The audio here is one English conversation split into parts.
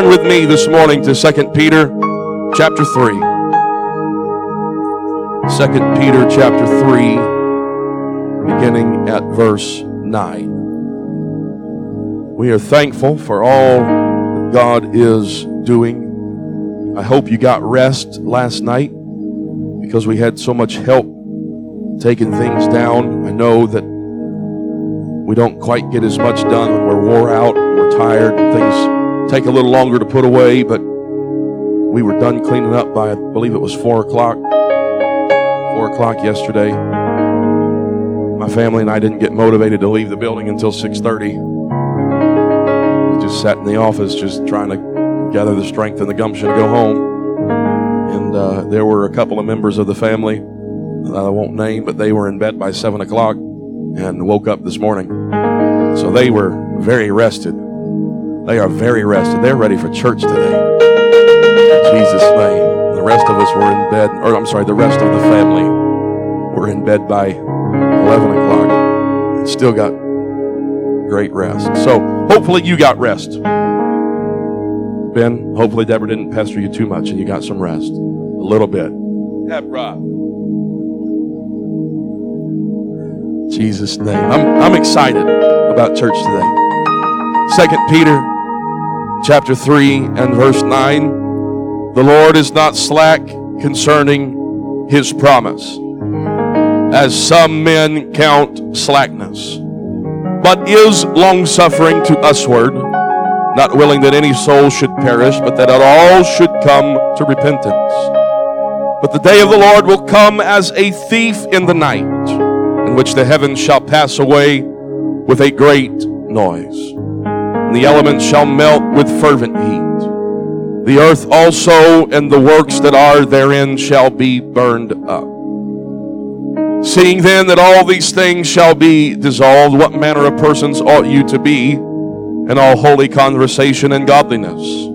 Turn with me this morning to 2 Peter chapter 3. 2 Peter chapter 3, beginning at verse 9. We are thankful for all that God is doing. I hope you got rest last night because we had so much help taking things down. I know that we don't quite get as much done when we're wore out, we're tired, things take a little longer to put away, but we were done cleaning up by, I believe it was four o'clock. Four o'clock yesterday. My family and I didn't get motivated to leave the building until 6:30. We just sat in the office, just trying to gather the strength and the gumption to go home. And uh, there were a couple of members of the family that I won't name, but they were in bed by seven o'clock and woke up this morning. So they were very rested. They are very rested. They're ready for church today. In Jesus' name. The rest of us were in bed, or I'm sorry, the rest of the family were in bed by 11 o'clock and still got great rest. So hopefully you got rest. Ben, hopefully Deborah didn't pester you too much and you got some rest. A little bit. Deborah. Jesus' name. I'm, I'm excited about church today. Second Peter chapter 3 and verse 9. The Lord is not slack concerning his promise, as some men count slackness, but is longsuffering to usward, not willing that any soul should perish, but that all should come to repentance. But the day of the Lord will come as a thief in the night, in which the heavens shall pass away with a great noise and the elements shall melt with fervent heat. The earth also and the works that are therein shall be burned up. Seeing then that all these things shall be dissolved, what manner of persons ought you to be in all holy conversation and godliness,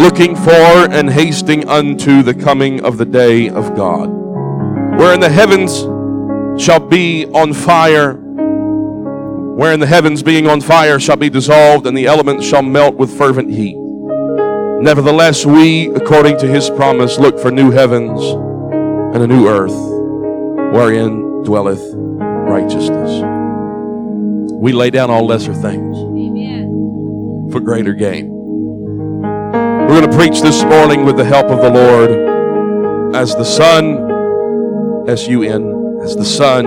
looking for and hasting unto the coming of the day of God, wherein the heavens shall be on fire wherein the heavens being on fire shall be dissolved, and the elements shall melt with fervent heat. Nevertheless, we, according to his promise, look for new heavens and a new earth, wherein dwelleth righteousness. We lay down all lesser things Amen. for greater gain. We're going to preach this morning with the help of the Lord as the sun, S U N, as the sun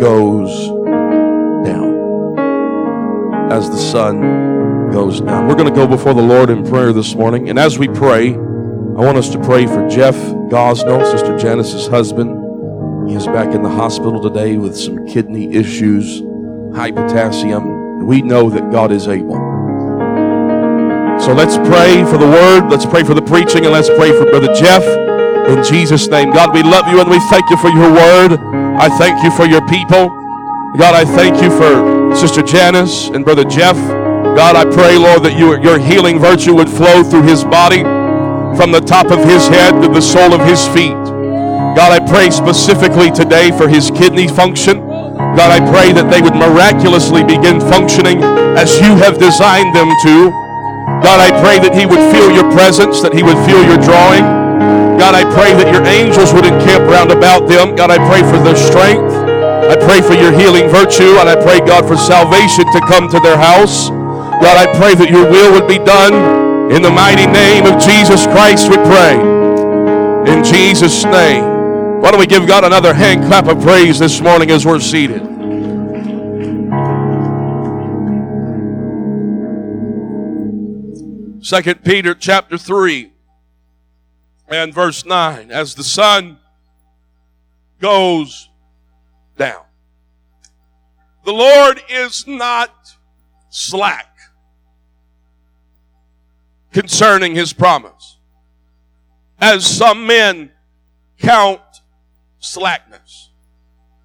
goes as the sun goes down. We're going to go before the Lord in prayer this morning. And as we pray, I want us to pray for Jeff Gosnell, Sister Janice's husband. He is back in the hospital today with some kidney issues, high potassium. We know that God is able. So let's pray for the word, let's pray for the preaching, and let's pray for Brother Jeff. In Jesus' name, God, we love you and we thank you for your word. I thank you for your people. God, I thank you for Sister Janice and Brother Jeff. God, I pray, Lord, that you, your healing virtue would flow through his body from the top of his head to the sole of his feet. God, I pray specifically today for his kidney function. God, I pray that they would miraculously begin functioning as you have designed them to. God, I pray that he would feel your presence, that he would feel your drawing. God, I pray that your angels would encamp round about them. God, I pray for their strength. I pray for your healing virtue, and I pray, God, for salvation to come to their house. God, I pray that your will would be done. In the mighty name of Jesus Christ, we pray. In Jesus' name. Why don't we give God another hand clap of praise this morning as we're seated? Second Peter chapter 3 and verse 9. As the sun goes down. The Lord is not slack concerning his promise, as some men count slackness.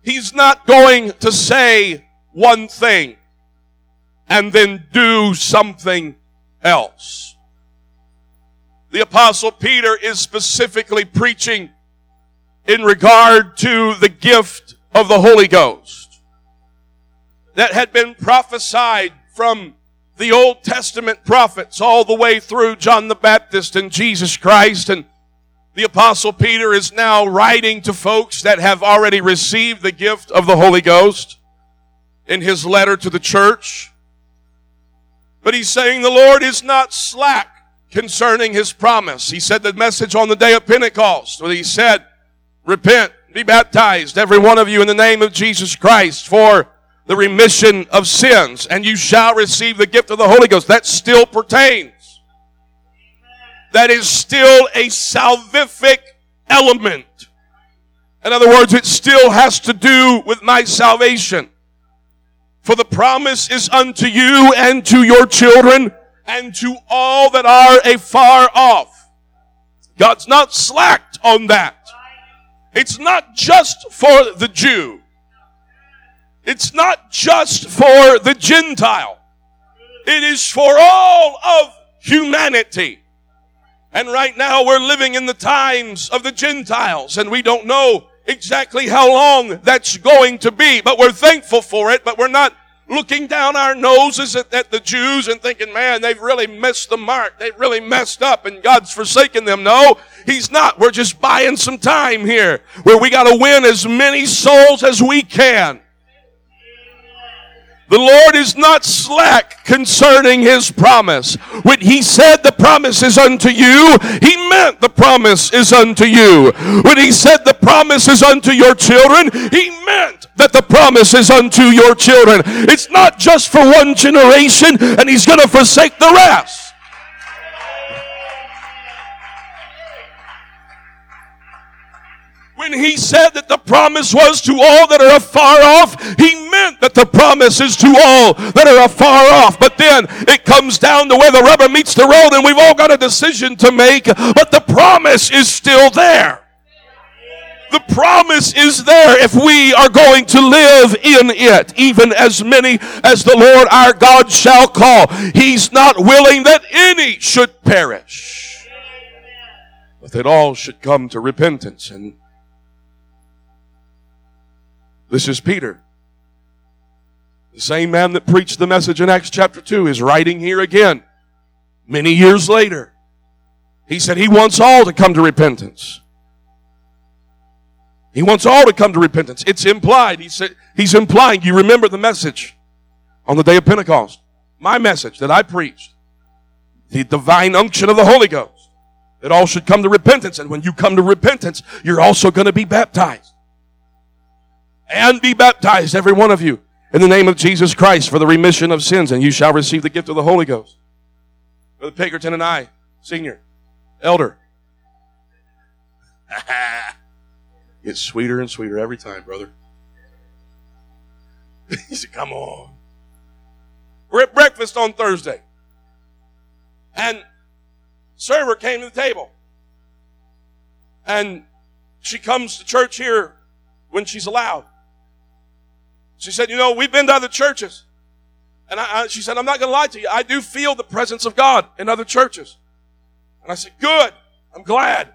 He's not going to say one thing and then do something else. The apostle Peter is specifically preaching in regard to the gift of the Holy Ghost that had been prophesied from the Old Testament prophets all the way through John the Baptist and Jesus Christ. And the Apostle Peter is now writing to folks that have already received the gift of the Holy Ghost in his letter to the church. But he's saying the Lord is not slack concerning his promise. He said the message on the day of Pentecost where he said, repent, be baptized, every one of you in the name of Jesus Christ for the remission of sins, and you shall receive the gift of the Holy Ghost. That still pertains. That is still a salvific element. In other words, it still has to do with my salvation. For the promise is unto you and to your children and to all that are afar off. God's not slacked on that. It's not just for the Jew. It's not just for the Gentile. It is for all of humanity. And right now we're living in the times of the Gentiles and we don't know exactly how long that's going to be, but we're thankful for it, but we're not looking down our noses at, at, the Jews and thinking, man, they've really missed the mark. They've really messed up and God's forsaken them. No, He's not. We're just buying some time here where we got to win as many souls as we can. The Lord is not slack concerning his promise. When he said the promise is unto you, he meant the promise is unto you. When he said the promise is unto your children, he meant that the promise is unto your children. It's not just for one generation and he's going to forsake the rest. When he said that the promise was to all that are afar off, he meant that the promise is to all that are afar off. But then it comes down to where the rubber meets the road and we've all got a decision to make, but the promise is still there. The promise is there if we are going to live in it, even as many as the Lord our God shall call. He's not willing that any should perish, but that all should come to repentance. And this is Peter. The same man that preached the message in Acts chapter 2 is writing here again many years later. He said he wants all to come to repentance. He wants all to come to repentance. It's implied. He said, he's implying, you remember the message on the day of Pentecost. My message that I preached. The divine unction of the Holy Ghost. That all should come to repentance. And when you come to repentance, you're also going to be baptized and be baptized, every one of you, in the name of Jesus Christ for the remission of sins, and you shall receive the gift of the Holy Ghost. Brother Pinkerton and I, senior, elder. It's sweeter and sweeter every time, brother. he said, Come on. We're at breakfast on Thursday. And server came to the table. And she comes to church here when she's allowed. She said, You know, we've been to other churches. And I, I, she said, I'm not going to lie to you. I do feel the presence of God in other churches. And I said, Good. I'm glad.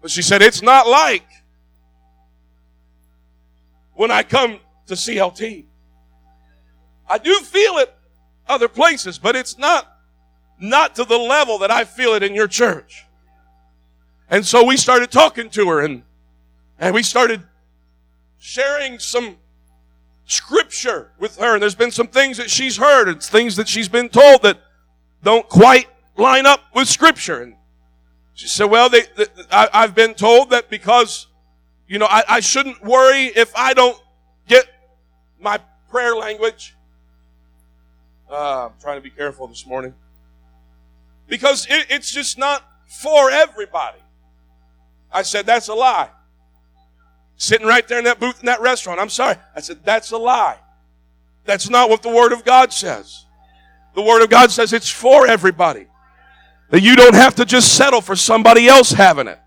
But she said, It's not like when I come to CLT. I do feel it other places, but it's not not to the level that I feel it in your church. And so we started talking to her and and we started sharing some scripture with her. And there's been some things that she's heard and things that she's been told that don't quite line up with scripture. And she said, well, they, they, I, have been told that because, you know, I, I shouldn't worry if I don't get my prayer language. Uh, I'm trying to be careful this morning. Because it, it's just not for everybody. I said, that's a lie sitting right there in that booth in that restaurant. I'm sorry. I said, that's a lie. That's not what the Word of God says. The Word of God says it's for everybody. That you don't have to just settle for somebody else having it.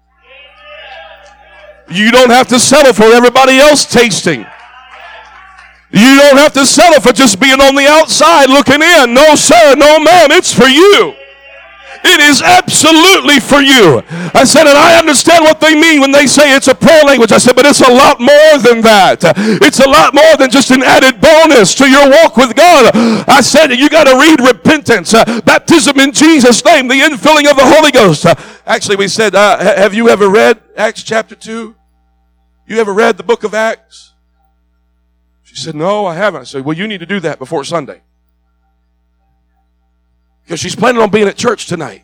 You don't have to settle for everybody else tasting. You don't have to settle for just being on the outside looking in. No, sir, no, ma'am. It's for you. It is absolutely for you. I said, and I understand what they mean when they say it's a prayer language. I said, but it's a lot more than that. It's a lot more than just an added bonus to your walk with God. I said, you got to read repentance, uh, baptism in Jesus' name, the infilling of the Holy Ghost. Uh, actually, we said, uh, have you ever read Acts chapter 2? You ever read the book of Acts? She said, no, I haven't. I said, well, you need to do that before Sunday. Because she's planning on being at church tonight.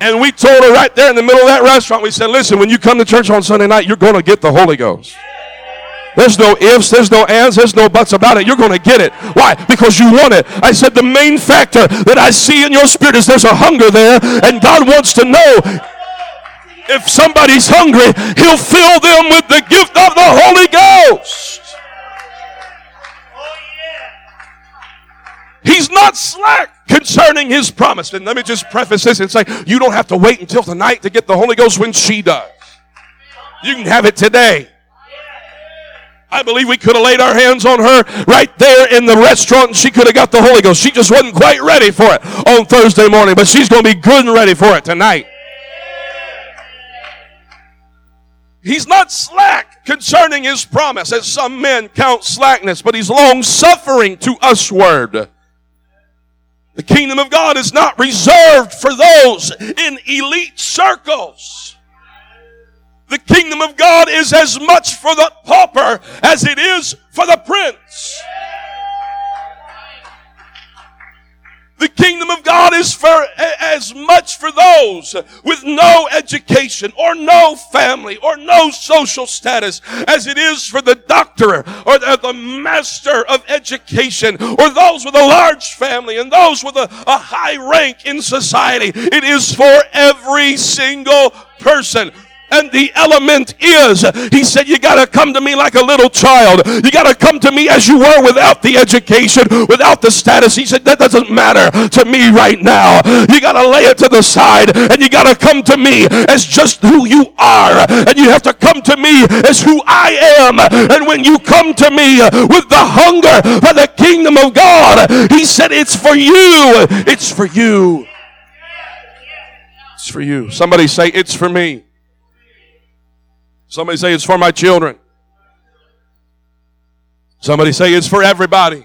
And we told her right there in the middle of that restaurant, we said, listen, when you come to church on Sunday night, you're going to get the Holy Ghost. There's no ifs, there's no ands, there's no buts about it. You're going to get it. Why? Because you want it. I said the main factor that I see in your spirit is there's a hunger there, and God wants to know if somebody's hungry, He'll fill them with the gift of the Holy Ghost. He's not slack concerning his promise. And let me just preface this and say, you don't have to wait until tonight to get the Holy Ghost when she does. You can have it today. I believe we could have laid our hands on her right there in the restaurant and she could have got the Holy Ghost. She just wasn't quite ready for it on Thursday morning, but she's going to be good and ready for it tonight. He's not slack concerning his promise, as some men count slackness, but he's long suffering to usward the kingdom of God is not reserved for those in elite circles. The kingdom of God is as much for the pauper as it is for the prince. Those with no education or no family or no social status as it is for the doctor or the master of education or those with a large family and those with a, a high rank in society. It is for every single person and the element is. He said, You got to come to me like a little child. You got to come to me as you were without the education, without the status. He said, That doesn't matter to me right now. You got to lay it to the side and you got to come to me as just who you are. And you have to come to me as who I am. And when you come to me with the hunger for the kingdom of God, He said, It's for you. It's for you. It's for you. Somebody say, It's for me. Somebody say it's for my children. Somebody say it's for everybody.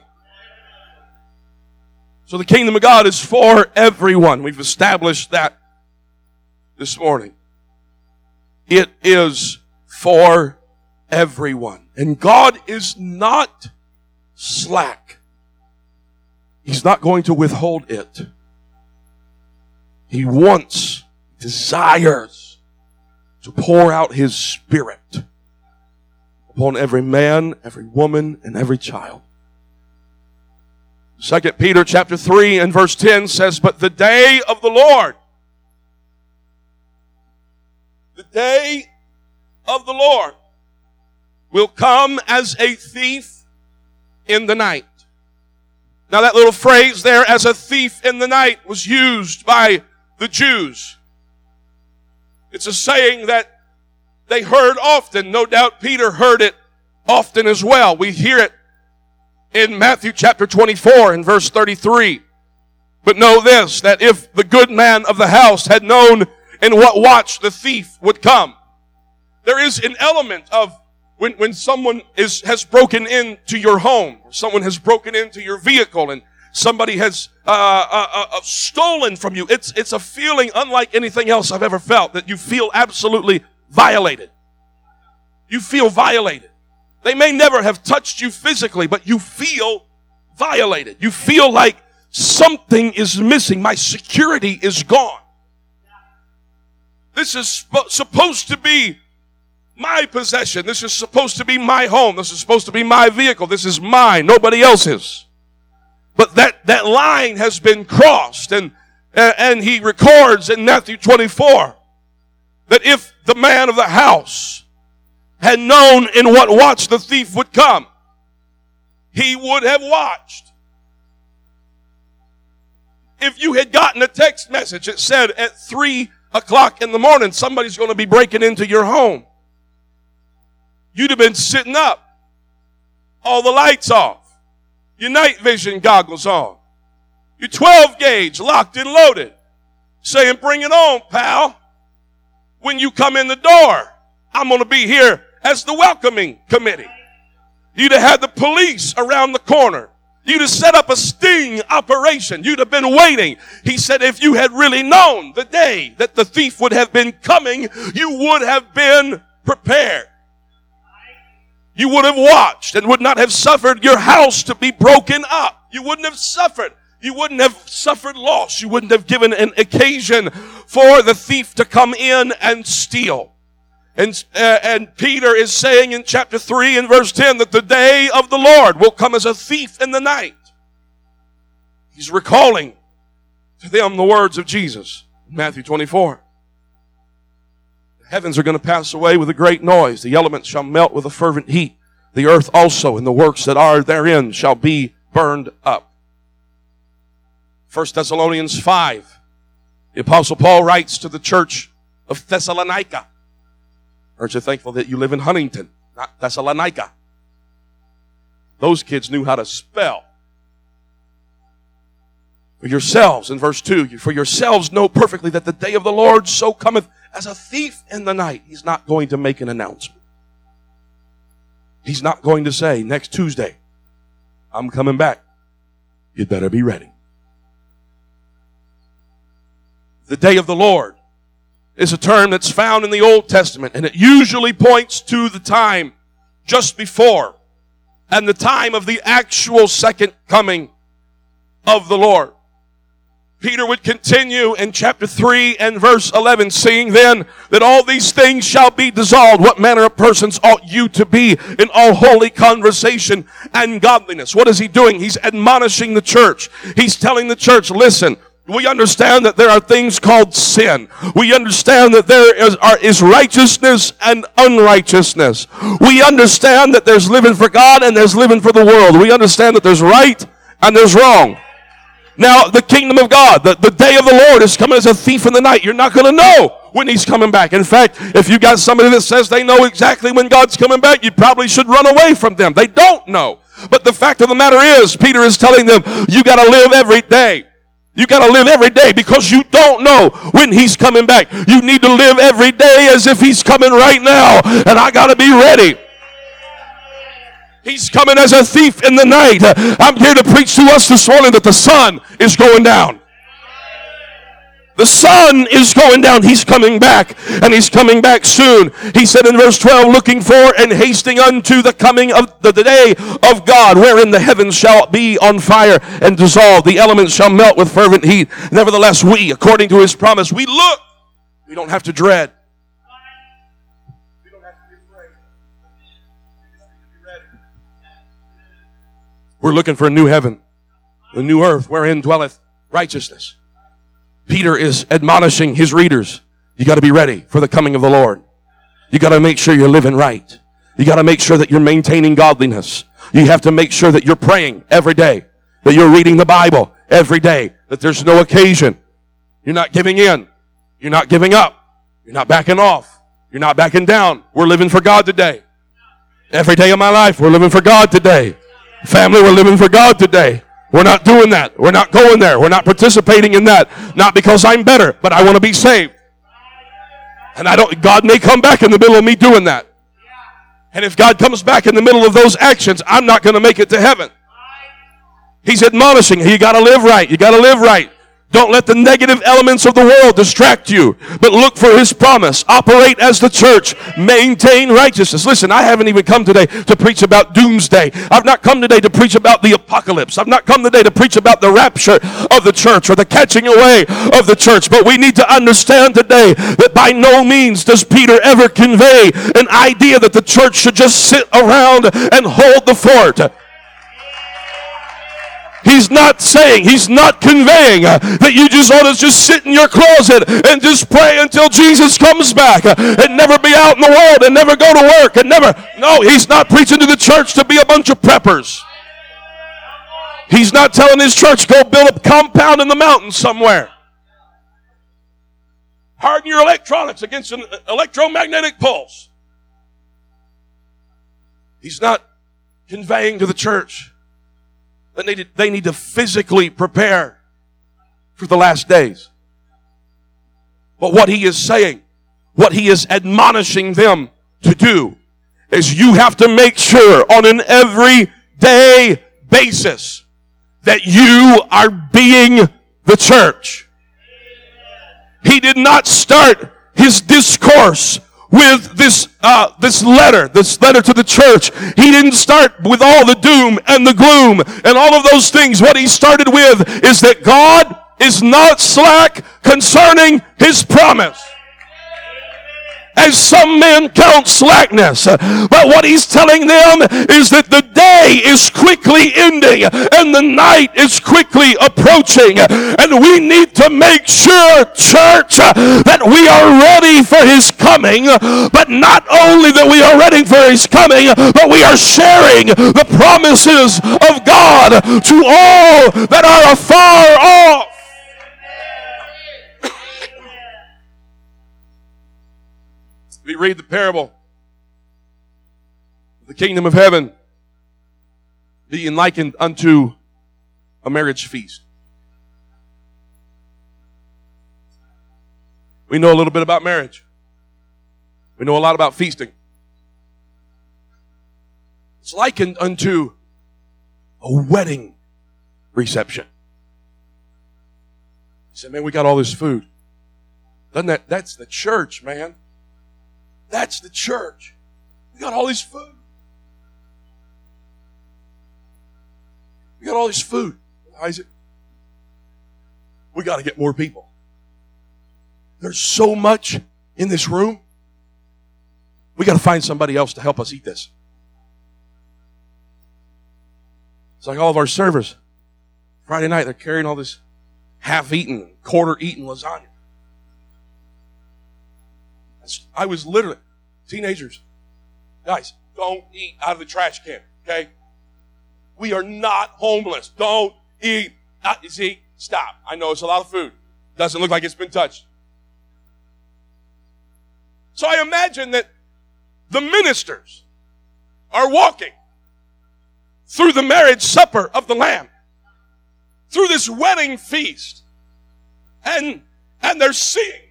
So the kingdom of God is for everyone. We've established that this morning. It is for everyone. And God is not slack. He's not going to withhold it. He wants, desires to pour out his spirit upon every man, every woman, and every child. Second Peter chapter 3 and verse 10 says, But the day of the Lord, the day of the Lord will come as a thief in the night. Now that little phrase there, as a thief in the night, was used by the Jews it's a saying that they heard often. No doubt Peter heard it often as well. We hear it in Matthew chapter 24 and verse 33. But know this, that if the good man of the house had known in what watch the thief would come, there is an element of when, when someone is, has broken into your home, or someone has broken into your vehicle and somebody has uh, uh, uh, uh, stolen from you. It's, it's a feeling unlike anything else I've ever felt that you feel absolutely violated. You feel violated. They may never have touched you physically, but you feel violated. You feel like something is missing. My security is gone. This is sp- supposed to be my possession. This is supposed to be my home. This is supposed to be my vehicle. This is mine. Nobody else's. But that, that line has been crossed and, and he records in Matthew 24 that if the man of the house had known in what watch the thief would come, he would have watched. If you had gotten a text message that said at three o'clock in the morning, somebody's going to be breaking into your home, you'd have been sitting up, all the lights off your night vision goggles on. You're 12 gauge, locked and loaded, saying, Bring it on, pal. When you come in the door, I'm going to be here as the welcoming committee. You'd have had the police around the corner. You'd have set up a sting operation. You'd have been waiting. He said, if you had really known the day that the thief would have been coming, you would have been prepared. You would have watched and would not have suffered your house to be broken up. You wouldn't have suffered. You wouldn't have suffered loss. You wouldn't have given an occasion for the thief to come in and steal. And, uh, and Peter is saying in chapter 3 and verse 10 that the day of the Lord will come as a thief in the night. He's recalling to them the words of Jesus Matthew 24. Heavens are going to pass away with a great noise. The elements shall melt with a fervent heat. The earth also and the works that are therein shall be burned up. 1 Thessalonians 5. The apostle Paul writes to the church of Thessalonica. Aren't you thankful that you live in Huntington, not Thessalonica? Those kids knew how to spell. Yourselves, in verse 2, for yourselves know perfectly that the day of the Lord so cometh as a thief in the night. He's not going to make an announcement. He's not going to say, next Tuesday, I'm coming back. You'd better be ready. The day of the Lord is a term that's found in the Old Testament and it usually points to the time just before and the time of the actual second coming of the Lord. Peter would continue in chapter 3 and verse 11, seeing then that all these things shall be dissolved. What manner of persons ought you to be in all holy conversation and godliness? What is he doing? He's admonishing the church. He's telling the church, listen, we understand that there are things called sin. We understand that there is, are, is righteousness and unrighteousness. We understand that there's living for God and there's living for the world. We understand that there's right and there's wrong. Now, the kingdom of God, the, the day of the Lord is coming as a thief in the night. You're not going to know when he's coming back. In fact, if you got somebody that says they know exactly when God's coming back, you probably should run away from them. They don't know. But the fact of the matter is, Peter is telling them, you got to live every day. You got to live every day because you don't know when he's coming back. You need to live every day as if he's coming right now. And I got to be ready. He's coming as a thief in the night. I'm here to preach to us this morning that the sun is going down. The sun is going down. He's coming back, and he's coming back soon. He said in verse 12, looking for and hasting unto the coming of the, day of God, wherein the heavens shall be on fire and dissolve. The elements shall melt with fervent heat. Nevertheless, we, according to his promise, we look. We don't have to dread. We're looking for a new heaven, a new earth wherein dwelleth righteousness. Peter is admonishing his readers. You got to be ready for the coming of the Lord. You got to make sure you're living right. You got to make sure that you're maintaining godliness. You have to make sure that you're praying every day, that you're reading the Bible every day, that there's no occasion. You're not giving in. You're not giving up. You're not backing off. You're not backing down. We're living for God today. Every day of my life, we're living for God today. Family, we're living for God today. We're not doing that. We're not going there. We're not participating in that. Not because I'm better, but I want to be saved. And I don't, God may come back in the middle of me doing that. And if God comes back in the middle of those actions, I'm not going to make it to heaven. He's admonishing, you got to live right. You got to live right. Don't let the negative elements of the world distract you, but look for His promise. Operate as the church. Maintain righteousness. Listen, I haven't even come today to preach about doomsday. I've not come today to preach about the apocalypse. I've not come today to preach about the rapture of the church or the catching away of the church. But we need to understand today that by no means does Peter ever convey an idea that the church should just sit around and hold the fort. He's not saying, he's not conveying uh, that you just ought to just sit in your closet and just pray until Jesus comes back uh, and never be out in the world and never go to work and never. No, he's not preaching to the church to be a bunch of preppers. He's not telling his church, go build a compound in the mountains somewhere. Harden your electronics against an electromagnetic pulse. He's not conveying to the church they need, to, they need to physically prepare for the last days. But what he is saying, what he is admonishing them to do, is you have to make sure on an everyday basis that you are being the church. He did not start his discourse with this uh, this letter, this letter to the church. He didn't start with all the doom and the gloom and all of those things. What he started with is that God is not slack concerning his promise as some men count slackness. But what he's telling them is that the day is quickly ending and the night is quickly approaching. And we need to make sure, church, that we are ready for his coming. But not only that we are ready for his coming, but we are sharing the promises of God to all that are afar off. Read the parable the kingdom of heaven being likened unto a marriage feast. We know a little bit about marriage. We know a lot about feasting. It's likened unto a wedding reception. He said, Man, we got all this food. Doesn't that that's the church, man. That's the church. We got all this food. We got all this food. Isaac, we got to get more people. There's so much in this room. We got to find somebody else to help us eat this. It's like all of our servers. Friday night, they're carrying all this half eaten, quarter eaten lasagna. I was literally, teenagers, guys, don't eat out of the trash can, okay? We are not homeless. Don't eat. Not, see, stop. I know it's a lot of food. Doesn't look like it's been touched. So I imagine that the ministers are walking through the marriage supper of the Lamb, through this wedding feast, and, and they're seeing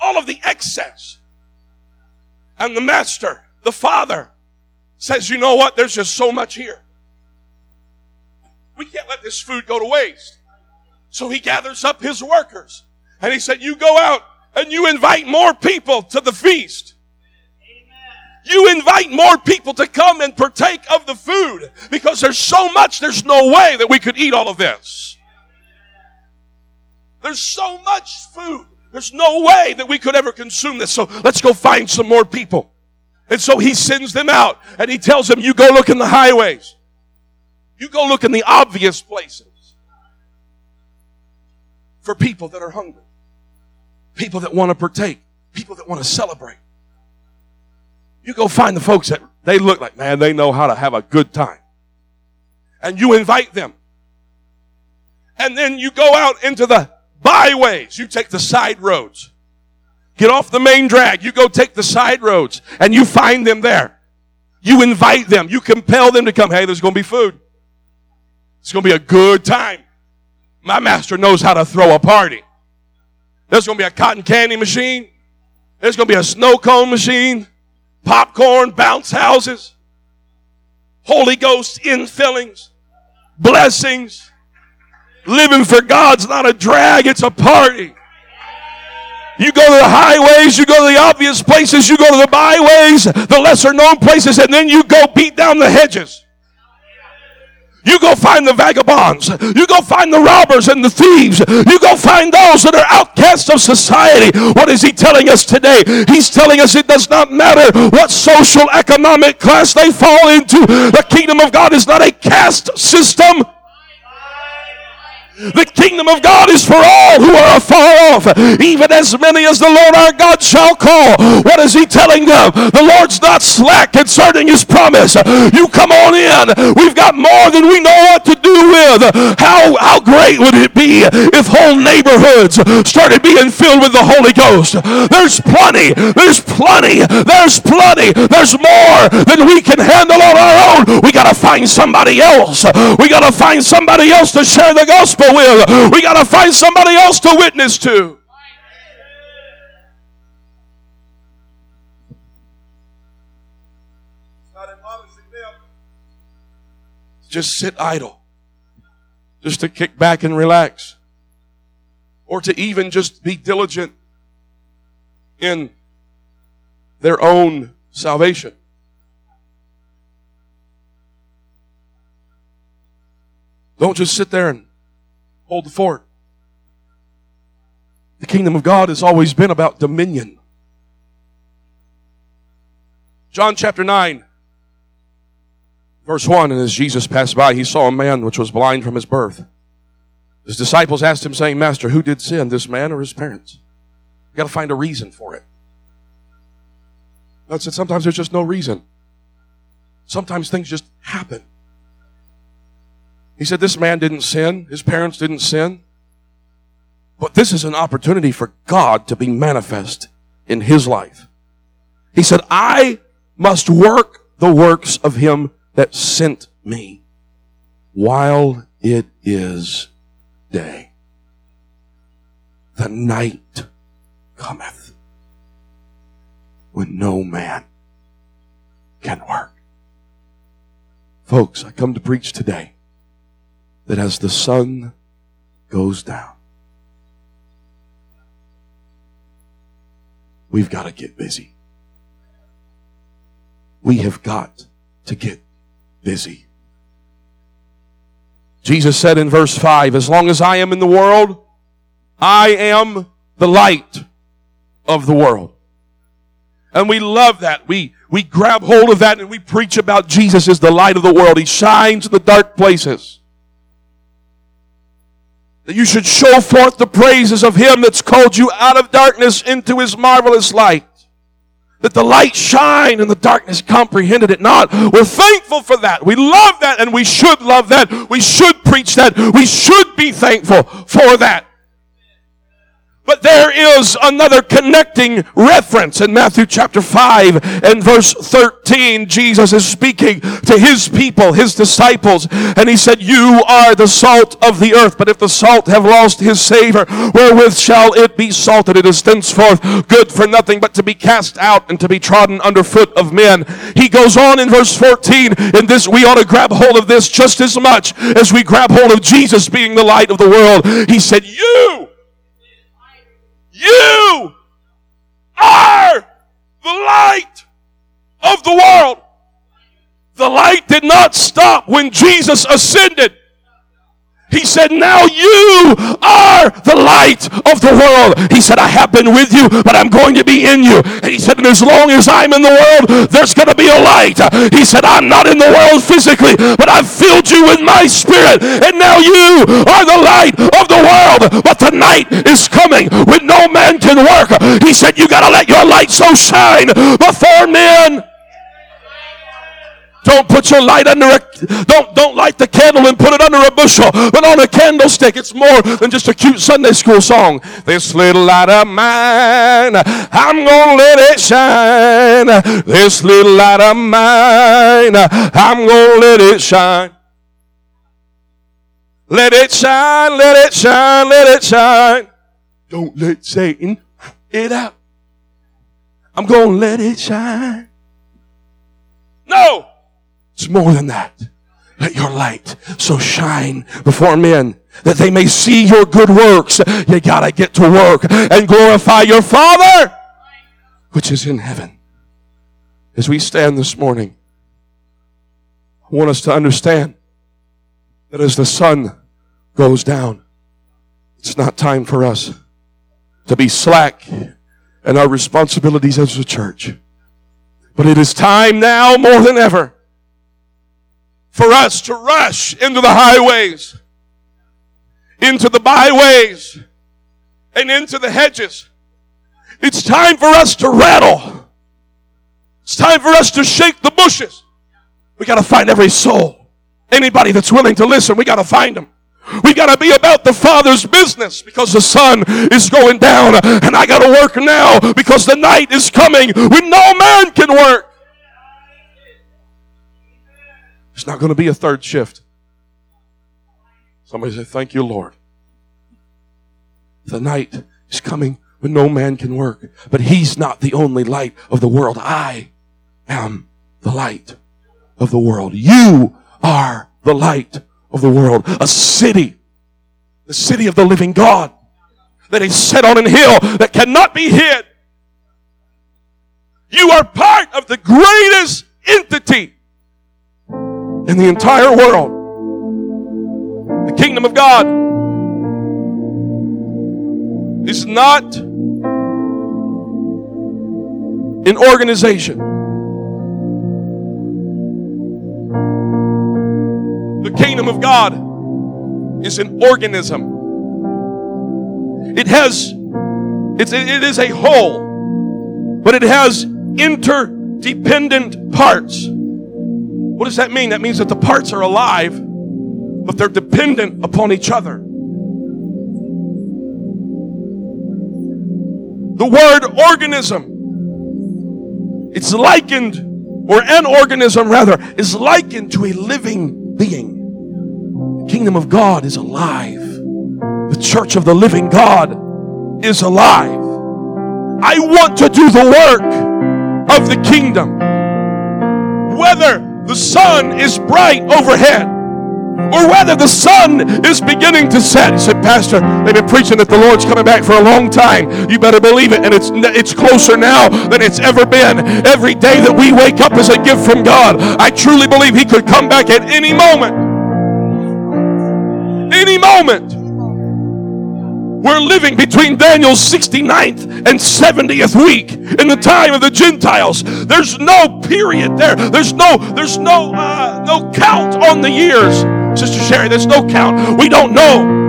all of the excess. And the master, the father, says, You know what? There's just so much here. We can't let this food go to waste. So he gathers up his workers and he said, You go out and you invite more people to the feast. You invite more people to come and partake of the food because there's so much, there's no way that we could eat all of this. There's so much food. There's no way that we could ever consume this. So let's go find some more people. And so he sends them out and he tells them, you go look in the highways. You go look in the obvious places for people that are hungry, people that want to partake, people that want to celebrate. You go find the folks that they look like, man, they know how to have a good time. And you invite them. And then you go out into the byways. You take the side roads. Get off the main drag. You go take the side roads and you find them there. You invite them. You compel them to come. Hey, there's going to be food. It's going to be a good time. My master knows how to throw a party. There's going to be a cotton candy machine. There's going to be a snow cone machine, popcorn, bounce houses, Holy Ghost infillings, blessings, Living for God's not a drag, it's a party. You go to the highways, you go to the obvious places, you go to the byways, the lesser known places, and then you go beat down the hedges. You go find the vagabonds. You go find the robbers and the thieves. You go find those that are outcasts of society. What is he telling us today? He's telling us it does not matter what social economic class they fall into. The kingdom of God is not a caste system. The kingdom of God is for all who are afar off, even as many as the Lord our God shall call. What is he telling them? The Lord's not slack concerning his promise. You come on in. We've got more than we know what to do with. How, how great would it be if whole neighborhoods started being filled with the Holy Ghost? There's plenty. There's plenty. There's plenty. There's more than we can handle on our own. We got to find somebody else. We got to find somebody else to share the gospel We got to find somebody else to witness to. Just sit idle. Just to kick back and relax. Or to even just be diligent in their own salvation. Don't just sit there and hold the fort. The kingdom of God has always been about dominion. John chapter 9, verse 1 And as Jesus passed by, he saw a man which was blind from his birth. His disciples asked him, saying, Master, who did sin, this man or his parents? You got to find a reason for it. I said, sometimes there's just no reason. Sometimes things just happen. He said, This man didn't sin, his parents didn't sin. But this is an opportunity for God to be manifest in his life. He said, I must work the works of him that sent me while it is day. The night cometh when no man can work. Folks, I come to preach today that as the sun goes down, we've got to get busy. We have got to get busy. Jesus said in verse 5, As long as I am in the world, I am the light of the world. And we love that. We, we grab hold of that and we preach about Jesus as the light of the world. He shines in the dark places. That you should show forth the praises of Him that's called you out of darkness into His marvelous light. That the light shine and the darkness comprehended it not. We're thankful for that. We love that and we should love that. We should preach that. We should be thankful for that. But there is another connecting reference in Matthew chapter 5 and verse 13. Jesus is speaking to his people, his disciples, and he said, You are the salt of the earth, but if the salt have lost his savor, wherewith shall it be salted? It is thenceforth good for nothing but to be cast out and to be trodden under foot of men. He goes on in verse 14, in this we ought to grab hold of this just as much as we grab hold of Jesus being the light of the world. He said, You you are the light of the world. The light did not stop when Jesus ascended. He said, Now you are the light of the world. He said, I have been with you, but I'm going to be in you. And he said, And as long as I'm in the world, there's going to be a light. He said, I'm not in the world physically, but I've filled you with my spirit. And now you are the light of the world. But the night is coming when no man can work. He said, You got to let your light so shine before men. Don't put your light under a, don't, don't light the candle and put it under a bushel, but on a candlestick. It's more than just a cute Sunday school song. This little light of mine, I'm gonna let it shine. This little light of mine, I'm gonna let it shine. Let it shine, let it shine, let it shine. Don't let Satan it out. I'm gonna let it shine. No! It's more than that. Let your light so shine before men that they may see your good works. You gotta get to work and glorify your Father which is in heaven. As we stand this morning, I want us to understand that as the sun goes down, it's not time for us to be slack in our responsibilities as a church. But it is time now more than ever for us to rush into the highways, into the byways, and into the hedges. It's time for us to rattle. It's time for us to shake the bushes. We got to find every soul. Anybody that's willing to listen, we got to find them. We got to be about the Father's business because the sun is going down and I got to work now because the night is coming when no man can work. There's not going to be a third shift. Somebody say, Thank you, Lord. The night is coming when no man can work. But he's not the only light of the world. I am the light of the world. You are the light of the world. A city, the city of the living God that is set on an hill that cannot be hid. You are part of the greatest entity in the entire world. The kingdom of God is not an organization. The kingdom of God is an organism. It has, it's, it is a whole, but it has interdependent parts. What does that mean? That means that the parts are alive, but they're dependent upon each other. The word organism, it's likened, or an organism rather, is likened to a living being. The kingdom of God is alive. The church of the living God is alive. I want to do the work of the kingdom. Whether the sun is bright overhead or whether the sun is beginning to set. He said, Pastor, they've been preaching that the Lord's coming back for a long time. You better believe it. And it's, it's closer now than it's ever been. Every day that we wake up is a gift from God. I truly believe He could come back at any moment. Any moment. We're living between Daniel's 69th and 70th week in the time of the Gentiles. There's no period there. There's no there's no uh, no count on the years. Sister Sherry, there's no count. We don't know.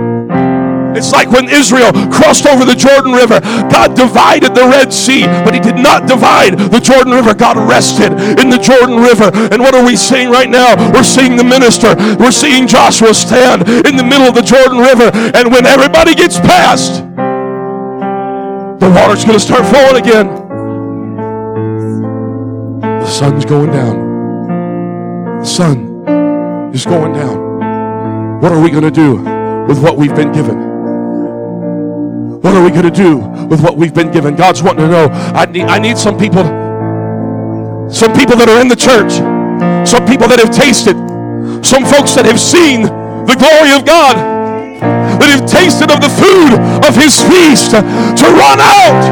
It's like when Israel crossed over the Jordan River. God divided the Red Sea, but He did not divide the Jordan River. God rested in the Jordan River. And what are we seeing right now? We're seeing the minister. We're seeing Joshua stand in the middle of the Jordan River. And when everybody gets past, the water's going to start flowing again. The sun's going down. The sun is going down. What are we going to do with what we've been given? What are we going to do with what we've been given? God's wanting to know. I need, I need some people, some people that are in the church, some people that have tasted, some folks that have seen the glory of God, that have tasted of the food of His feast to run out.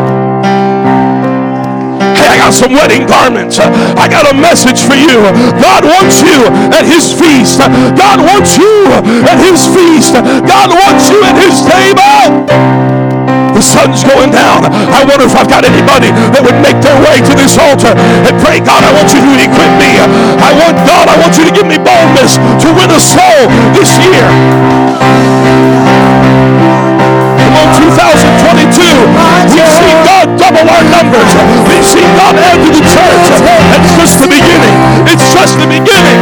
Hey, I got some wedding garments. I got a message for you. God wants you at His feast. God wants you at His feast. God wants you at His table. The sun's going down. I wonder if I've got anybody that would make their way to this altar and pray, God, I want you to equip me. I want, God, I want you to give me boldness to win a soul this year. Come on, 2022. We see God double our numbers. We see God add to the church. It's just the beginning. It's just the beginning.